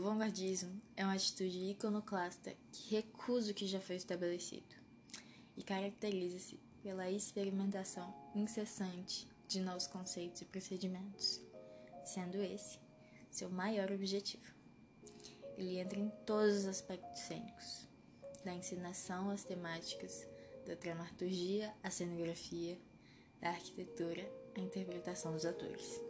vanguardismo é uma atitude iconoclasta que recusa o que já foi estabelecido e caracteriza-se pela experimentação incessante de novos conceitos e procedimentos, sendo esse seu maior objetivo. Ele entra em todos os aspectos cênicos, da ensinação às temáticas, da dramaturgia à cenografia, da arquitetura à interpretação dos atores.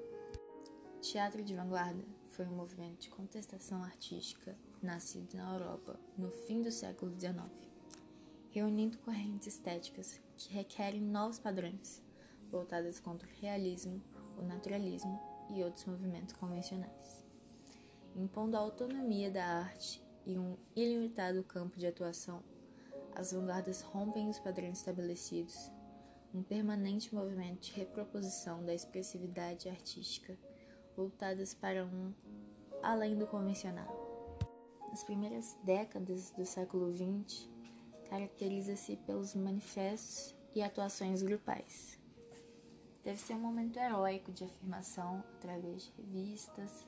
O teatro de vanguarda foi um movimento de contestação artística nascido na Europa no fim do século XIX, reunindo correntes estéticas que requerem novos padrões, voltadas contra o realismo, o naturalismo e outros movimentos convencionais. Impondo a autonomia da arte e um ilimitado campo de atuação, as vanguardas rompem os padrões estabelecidos, um permanente movimento de reproposição da expressividade artística, voltadas para um além do convencional. Nas primeiras décadas do século XX, caracteriza-se pelos manifestos e atuações grupais. Deve ser um momento heróico de afirmação através de revistas,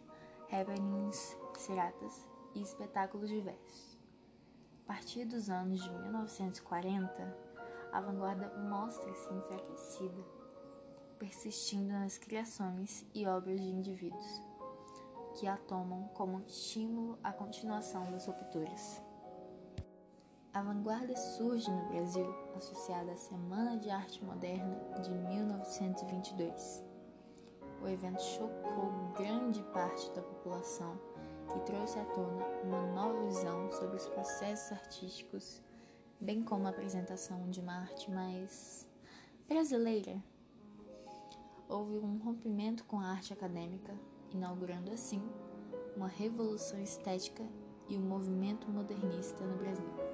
happenings, seratas e espetáculos diversos. A partir dos anos de 1940, a vanguarda mostra-se enfraquecida, persistindo nas criações e obras de indivíduos, que a tomam como estímulo à continuação das rupturas. A vanguarda surge no Brasil associada à Semana de Arte Moderna de 1922 o evento chocou grande parte da população e trouxe à tona uma nova visão sobre os processos artísticos, bem como a apresentação de uma arte mais brasileira. Houve um rompimento com a arte acadêmica, inaugurando assim uma revolução estética e um movimento modernista no Brasil.